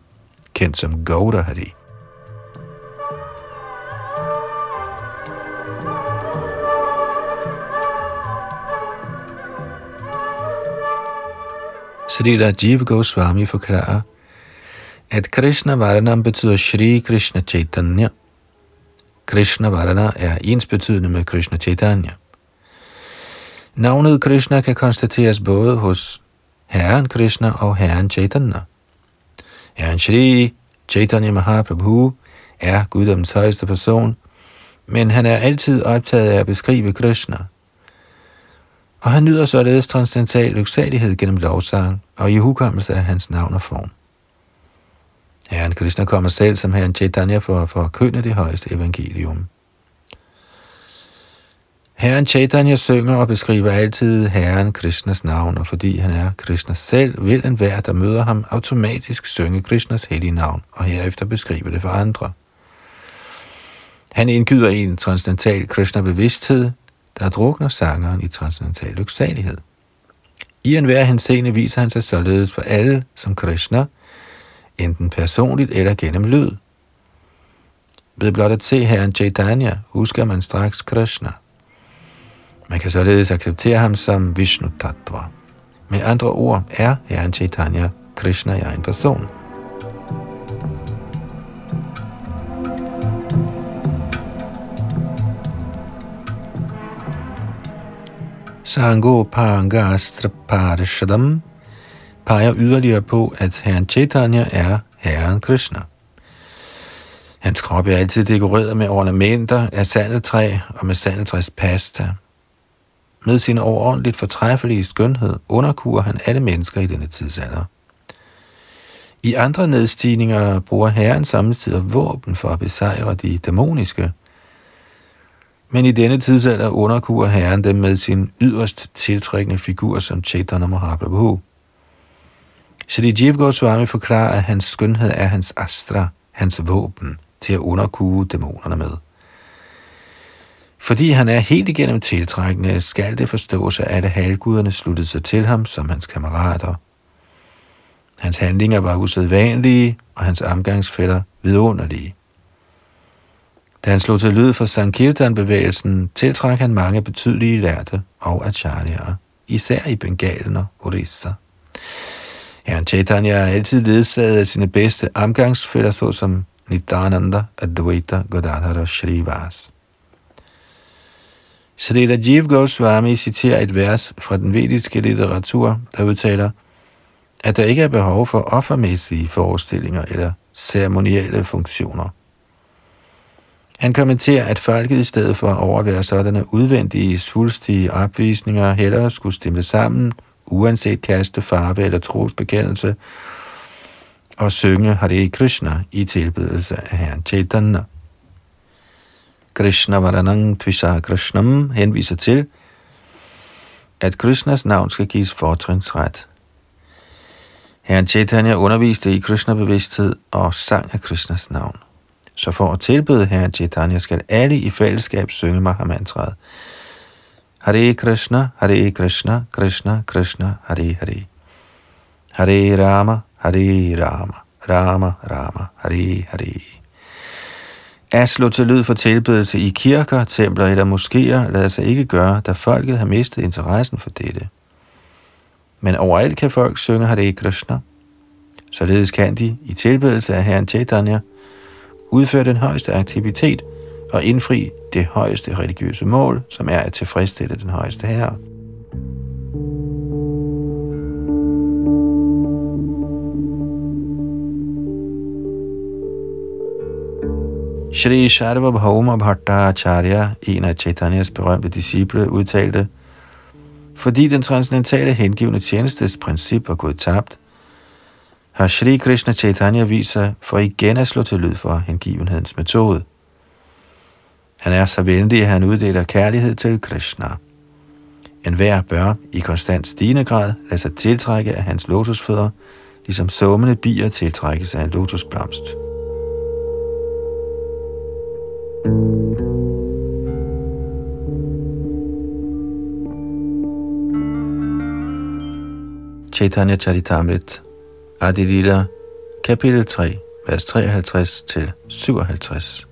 [SPEAKER 1] kendt som Gaudahari. Srila Jiva Goswami forklarer, at Krishna Varanam betyder Shri Krishna Chaitanya. Krishna Varana er ensbetydende med Krishna Chaitanya. Navnet Krishna kan konstateres både hos Herren Krishna og Herren Chaitanya. Herren Shri Chaitanya Mahaprabhu er guddommens højeste person, men han er altid optaget af at beskrive Krishna – og han nyder således transcendental lyksalighed gennem lovsang og i hukommelse af hans navn og form. Herren Krishna kommer selv som herren Chaitanya for at forkynde det højeste evangelium. Herren Chaitanya synger og beskriver altid Herren Krishnas navn, og fordi han er Krishna selv, vil enhver, der møder ham, automatisk synge Krishnas hellige navn, og herefter beskrive det for andre. Han indgyder en transcendental Krishna-bevidsthed, der drukner sangeren i transcendental lyksalighed. I enhver henseende viser han sig således for alle som Krishna, enten personligt eller gennem lyd. Ved blot at se herren Chaitanya, husker man straks Krishna. Man kan således acceptere ham som Vishnu Tattva. Med andre ord er herren Chaitanya Krishna i egen person. Sango Pangastra Parishadam peger yderligere på, at herren Chaitanya er herren Krishna. Hans krop er altid dekoreret med ornamenter af sandeltræ og med sandeltræs pasta. Med sin overordentligt fortræffelige skønhed underkurer han alle mennesker i denne tidsalder. I andre nedstigninger bruger herren samtidig våben for at besejre de dæmoniske – men i denne tidsalder underkuer herren dem med sin yderst tiltrækkende figur som Chaitanya Mahaprabhu. Shri Jiv Goswami forklarer, at hans skønhed er hans astra, hans våben til at underkue dæmonerne med. Fordi han er helt igennem tiltrækkende, skal det forstås, at alle halvguderne sluttede sig til ham som hans kammerater. Hans handlinger var usædvanlige, og hans omgangsfælder vidunderlige. Da han slog til lyd for Sankirtan-bevægelsen, tiltrak han mange betydelige lærte og acharyaer, især i Bengalen og Orissa. Herren Chaitanya er altid ledsaget af sine bedste omgangsfælder, såsom Nityananda, Advaita, Godadhara og Shrivas. Shri Rajiv Goswami citerer et vers fra den vediske litteratur, der udtaler, at der ikke er behov for offermæssige forestillinger eller ceremonielle funktioner. Han kommenterer, at folket i stedet for at overvære sådanne udvendige, svulstige opvisninger hellere skulle stemme sammen, uanset kaste, farve eller trosbekendelse, og synge Hare Krishna i tilbedelse af Herren Chaitanya. Krishna Varanang Tvisha Krishnam henviser til, at Krishnas navn skal gives fortrinsret. Herren Chaitanya underviste i Krishna-bevidsthed og sang af Krishnas navn. Så for at tilbede Herren Chaitanya skal alle i fællesskab synge Mahamantraet. Hare Krishna, Hare Krishna, Krishna Krishna, Hare Hare. Hare Rama, Hare Rama, Rama Rama, Hare Hare. At slå til lyd for tilbedelse i kirker, templer eller moskéer lader sig ikke gøre, da folket har mistet interessen for dette. Men overalt kan folk synge Hare Krishna. Således kan de, i tilbedelse af Herren Chaitanya, udføre den højeste aktivitet og indfri det højeste religiøse mål, som er at tilfredsstille den højeste herre. Shri Bhauma Bhattacharya, en af Chaitanyas berømte disciple, udtalte, fordi den transcendentale hengivende tjenestes princip var gået tabt, har Shri Krishna Chaitanya vist sig for igen at slå til lyd for hengivenhedens metode. Han er så venlig, at han uddeler kærlighed til Krishna. En hver bør i konstant stigende grad lade sig tiltrække af hans lotusfødder, ligesom summende bier tiltrækkes af en lotusblomst. Chaitanya Charitamrit Adilila, kapitel 3, vers 53 til 57.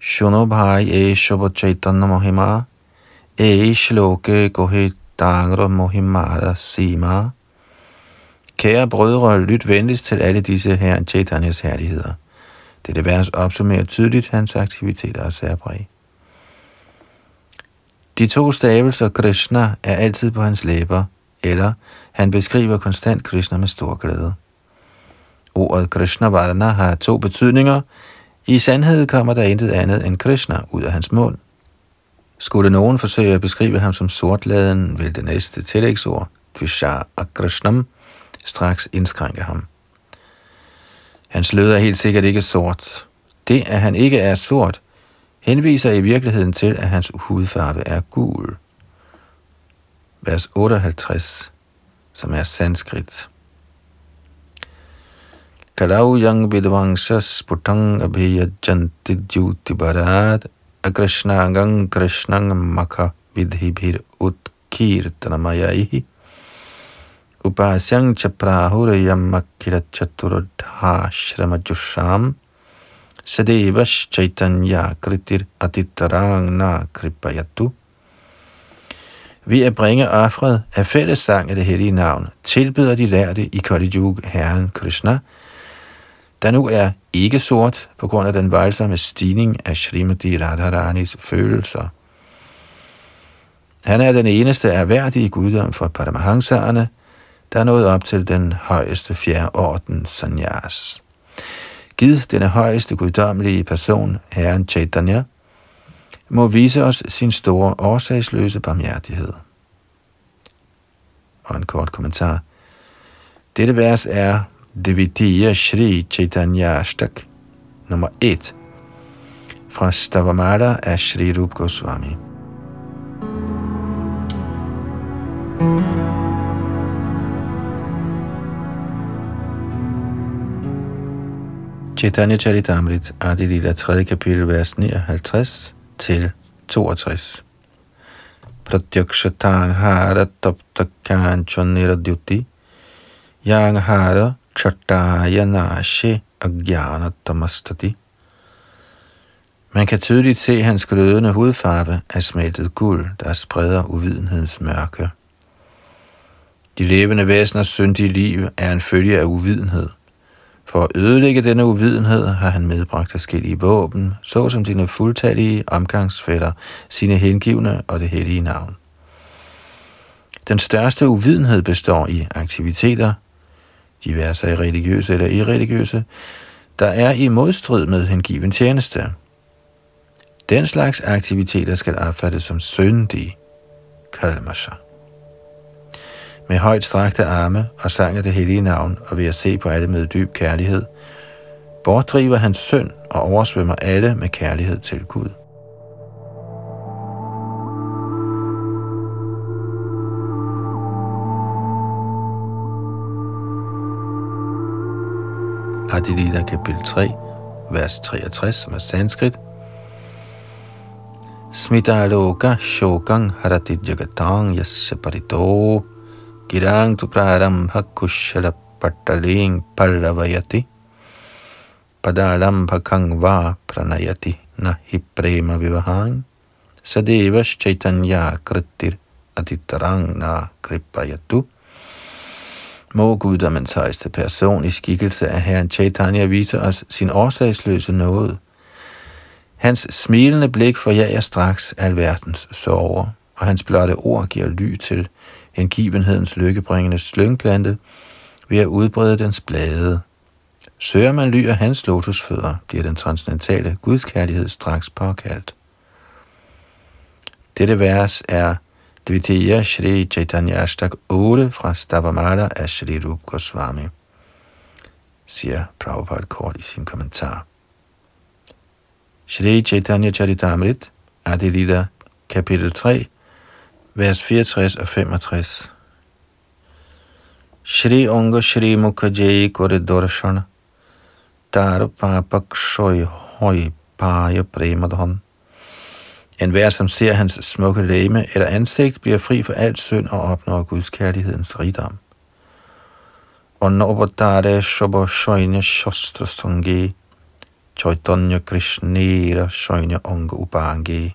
[SPEAKER 1] Shuno bhai e Shobochaitanya mohima, e shloke gohe dangra mohimara sima. Kære brødre, lyt venligst til alle disse her Chaitanyas herligheder. Dette vers opsummerer tydeligt hans aktiviteter og særpræg. De to stavelser Krishna er altid på hans læber, eller han beskriver konstant Krishna med stor glæde. Ordet Krishna Varna har to betydninger. I sandhed kommer der intet andet end Krishna ud af hans mund. Skulle nogen forsøge at beskrive ham som sortladen, vil det næste tillægsord, Tvisha Krishnam, straks indskrænke ham. Hans lød er helt sikkert ikke sort. Det, at han ikke er sort, henviser i virkeligheden til, at hans hudfarve er gul. Vers 58, som er sanskrit. Kalau yang vidvangshas putang abhiyajanti dhyuti bharat agrishnangang krishnang makha vidhibhir utkirtanamayahi upasyang chaprahurayam akirachaturudha shramajusham Sadevas Chaitanya Kritir Atitarang Na Kripayatu. Ved at bringe offret af fællessang af det hellige navn, tilbyder de lærte i Kali Yuga Herren Krishna, der nu er ikke sort på grund af den voldsomme stigning af Srimati Radharanis følelser. Han er den eneste erhverdige guddom for Paramahanserne, der er nået op til den højeste fjerde orden, Sanyas. Giv denne højeste guddommelige person, Herren Chaitanya, må vise os sin store årsagsløse barmhjertighed. Og en kort kommentar. Dette vers er Devitiya Shri Chaitanya Ashtak, nummer 1, fra Stavamala af Shri Rup Goswami. Chaitanya Charitamrit, Adi Lila, 3. kapitel, vers 59 til 62. Pratyakshatang hara tapta kanchon niradyuti, yang hara chataya nashe agyana tamastati, Man kan tydeligt se hans glødende hudfarve af smeltet guld, der spreder uvidenhedens mørke. De levende væseners syndige liv er en følge af uvidenhed. For at ødelægge denne uvidenhed har han medbragt forskellige våben, såsom sine fuldtallige omgangsfælder, sine hengivne og det hellige navn. Den største uvidenhed består i aktiviteter, diverse er religiøse eller irreligiøse, der er i modstrid med hengiven tjeneste. Den slags aktiviteter skal opfattes som syndige, kalmasha. Med højt strakte arme og sang af det hellige navn og ved at se på alle med dyb kærlighed, bortdriver hans søn og oversvømmer alle med kærlighed til Gud. Adilita kapitel 3, vers 63, som er sanskrit. Smita aloka shokang harati jagatang yasya parito girang tu prarambha kushala pattaling parravayati padalambhakang va pranayati na hi prema vivahang sadevas chaitanya kritir atitarang na kripayatu må guddommens højeste person i skikkelse af Herren Chaitanya viser os sin årsagsløse nåde. Hans smilende blik forjager straks alverdens sorger, og hans blotte ord giver ly til hengivenhedens lykkebringende slyngplante ved at udbrede dens blade. Søger man ly af hans lotusfødder, bliver den transcendentale gudskærlighed straks påkaldt. Dette vers er Dvitiya Shri Chaitanya Ashtak 8 fra Stavamala af Shri Rup Goswami, siger Prabhupada kort i sin kommentar. Shri Chaitanya Charitamrit, Adilita, kapitel 3, vers 64 og 65. Shri Onga Shri Mukhajayi Kore Dorshana, Dar Papak Shoy Hoy Paya Premadhon. En hver, som ser hans smukke læme eller ansigt, bliver fri for alt synd og opnår Guds kærlighedens rigdom. Og Nobodare Shobo shoyne Shostra Sange, Chaitanya Krishnera shoyne Onga Ubange.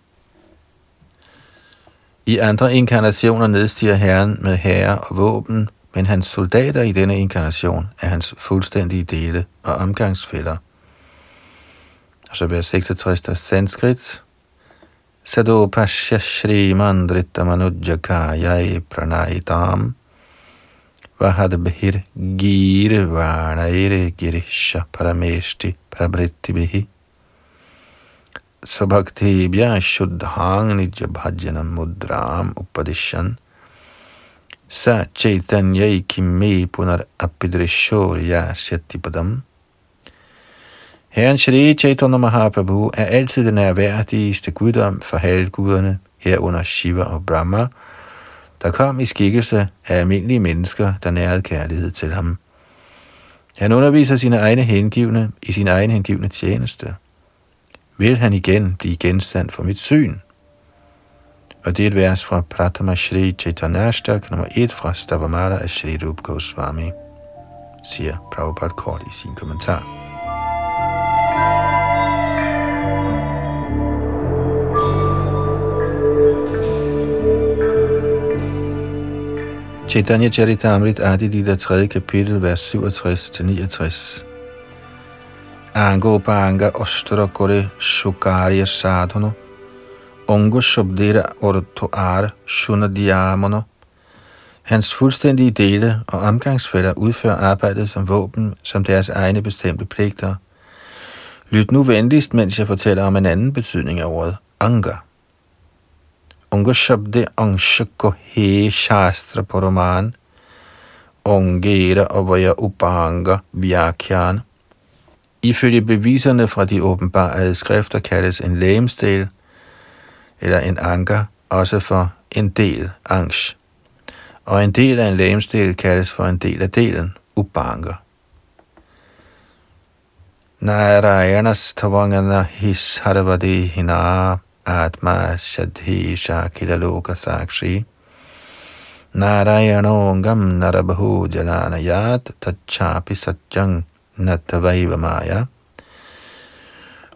[SPEAKER 1] I andre inkarnationer nedstiger Herren med herre og våben, men hans soldater i denne inkarnation er hans fuldstændige dele og omgangsfælder. Og så vers 66, der sanskrit. Sadopasya Shri Mandrita Manujjakayai Pranaitam Vahadbhir Girvarnaire Girisha Parameshti Prabrittibhi sabhaktebya shuddhang nitya bhajanam mudram upadishyan sa chaitanyai kimme punar apidrishorya shettipadam. Herren Shri Chaitanya Mahaprabhu er altid den nærværdigste guddom for halvguderne, herunder Shiva og Brahma, der kom i skikkelse af almindelige mennesker, der nærede kærlighed til ham. Han underviser sine egne hengivne i sin egen hengivne tjeneste. Vil han igen blive genstand for mit syn? Og det er et vers fra Pratama Shri Chaitanyashtak nummer 1 fra Stavamala af Shri Rup Goswami, siger Prabhupada kort i sin kommentar. Chaitanya Charitamrit Adi Lida 3. kapitel, vers 67-69. আঙ্গ Panga অস্ত্র করে Shukarya সাধন অঙ্গ শব্দের অর্থ Ar Shuna Hans fuldstændige dele og omgangsfælder udfører arbejdet som våben, som deres egne bestemte pligter. Lyt nu venligst, mens jeg fortæller om en anden betydning af ordet anga. Unga Shabde Angshako He Shastra Paraman Ongera Avaya Upanga Vyakyan Ifølge beviserne fra de åbenbare skrifter kaldes en lægemsdel eller en anker også for en del angst. Og en del af en lægemsdel kaldes for en del af delen, ubanker. Narayanas tavangana his harvadi hina Atma Shadhi Shakila Loka Sakshi Narayano Narabahu Jalanayat Tachapi Satyang Nattavaiva Maya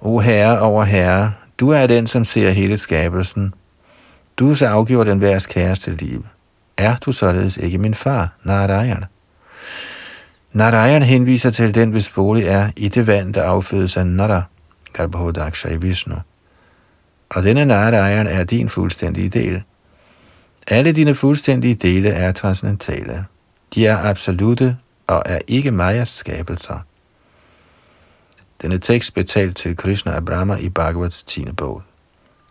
[SPEAKER 1] O Herre over Herre, du er den, som ser hele skabelsen. Du så afgiver den værs kæreste liv. Er du således ikke min far, Narayan? Narayan henviser til den, hvis bolig er i det vand, der affødes af Nara, Garbhodaksha i Vishnu. Og denne Narayan er din fuldstændige del. Alle dine fuldstændige dele er transcendentale. De er absolute og er ikke Majas skabelser. Denne tekst betalt til Krishna af Brahma i Bhagavats 10. bog.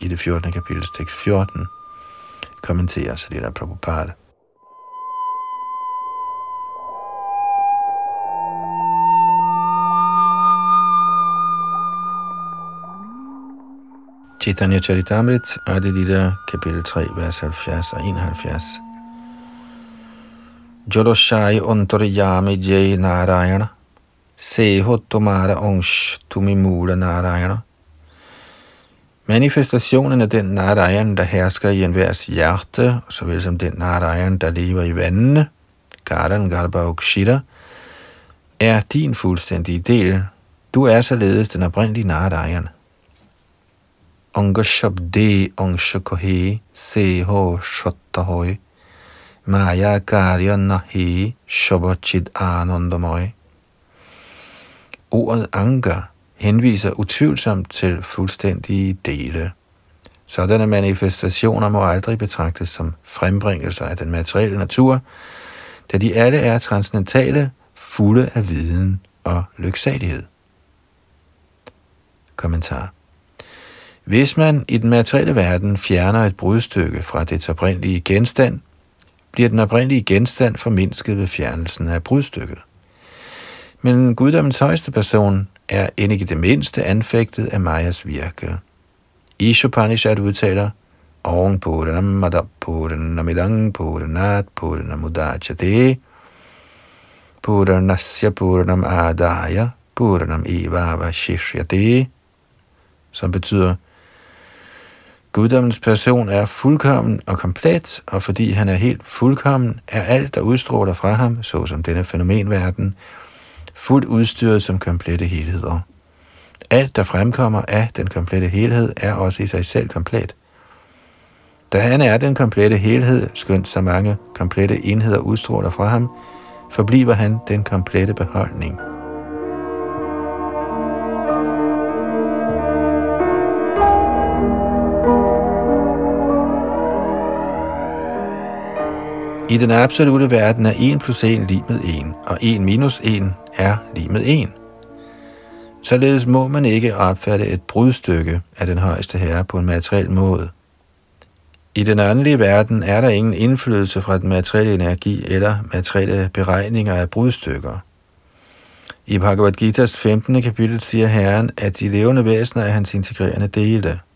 [SPEAKER 1] I det 14. kapitel tekst 14 kommenterer Srila Prabhupada. Chaitanya Charitamrit, Adi Lila, kapitel 3, vers 70 og 71. Joloshai Antaryami Jai Narayana, Seho Tomara Onsh Tumimula Narayana. Manifestationen af den Narayan, der hersker i enhvers hjerte, såvel som den Narayan, der lever i vandene, Garan Garba Ukshita, er din fuldstændige del. Du er således den oprindelige Narayan. Anga Shabde Seho Shottahoy Maya Karya Nahi Shabachid Anandamoy Ordet Anga henviser utvivlsomt til fuldstændige dele. Sådanne manifestationer må aldrig betragtes som frembringelser af den materielle natur, da de alle er transcendentale, fulde af viden og lyksalighed. Kommentar hvis man i den materielle verden fjerner et brudstykke fra dets oprindelige genstand, bliver den oprindelige genstand formindsket ved fjernelsen af brudstykket. Men guddommens højeste person er end ikke det mindste anfægtet af Majas virke. Ishopanishad udtaler, Om Puranam Madap Puranam Idang Puranat Puranam Puranasya Puranam Adaya Puranam Eva Shishyate som betyder, Guddommens person er fuldkommen og komplet, og fordi han er helt fuldkommen, er alt, der udstråler fra ham, såsom denne fænomenverden, fuldt udstyret som komplette helheder. Alt, der fremkommer af den komplette helhed, er også i sig selv komplet. Da han er den komplette helhed, skønt så mange komplette enheder udstråler fra ham, forbliver han den komplette beholdning. I den absolute verden er 1 plus 1 lige med 1, og 1 minus 1 er lige med 1. Således må man ikke opfatte et brudstykke af den højeste herre på en materiel måde. I den åndelige verden er der ingen indflydelse fra den materielle energi eller materielle beregninger af brudstykker. I Bhagavad Gita's 15. kapitel siger Herren, at de levende væsener er hans integrerende dele –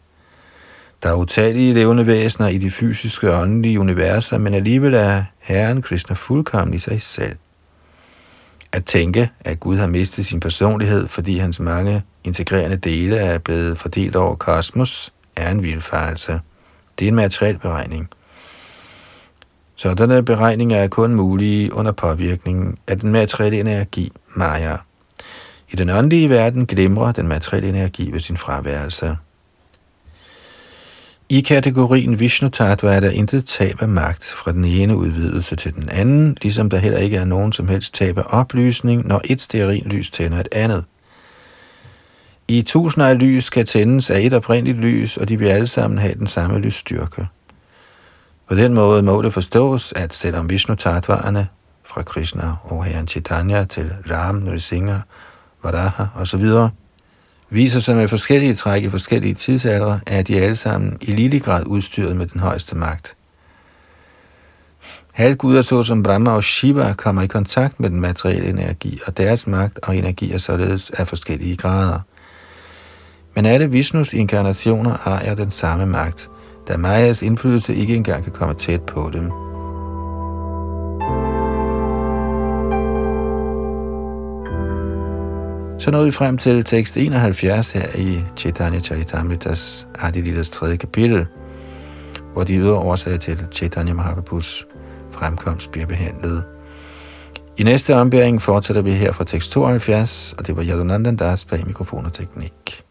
[SPEAKER 1] der er utallige levende væsener i de fysiske og åndelige universer, men alligevel er Herren Krishna fuldkommen i sig selv. At tænke, at Gud har mistet sin personlighed, fordi hans mange integrerende dele er blevet fordelt over kosmos, er en vildfarelse. Det er en materiel beregning. Sådanne beregninger er kun mulige under påvirkningen af den materielle energi, Maya. I den åndelige verden glimrer den materielle energi ved sin fraværelse. I kategorien Vishnu Tattva er der intet tab af magt fra den ene udvidelse til den anden, ligesom der heller ikke er nogen som helst tab af oplysning, når et lys tænder et andet. I tusinder af lys kan tændes af et oprindeligt lys, og de vil alle sammen have den samme lysstyrke. På den måde må det forstås, at selvom Vishnu Tattvaerne fra Krishna og Herren Chaitanya til Ram, Nrsimha, Varaha osv., viser sig med forskellige træk i forskellige tidsalder, er de alle sammen i lille grad udstyret med den højeste magt. Halvguder såsom Brahma og Shiva kommer i kontakt med den materielle energi, og deres magt og energi er således af forskellige grader. Men alle Vishnus inkarnationer ejer den samme magt, da Mayas indflydelse ikke engang kan komme tæt på dem. Så nåede vi frem til tekst 71 her i Chaitanya Charitamritas Adilidas 3. kapitel, hvor de ydre årsager til Chaitanya Mahaprabhus fremkomst bliver behandlet. I næste ombæring fortsætter vi her fra tekst 72, og det var Yadunandan Das bag mikrofon og teknik.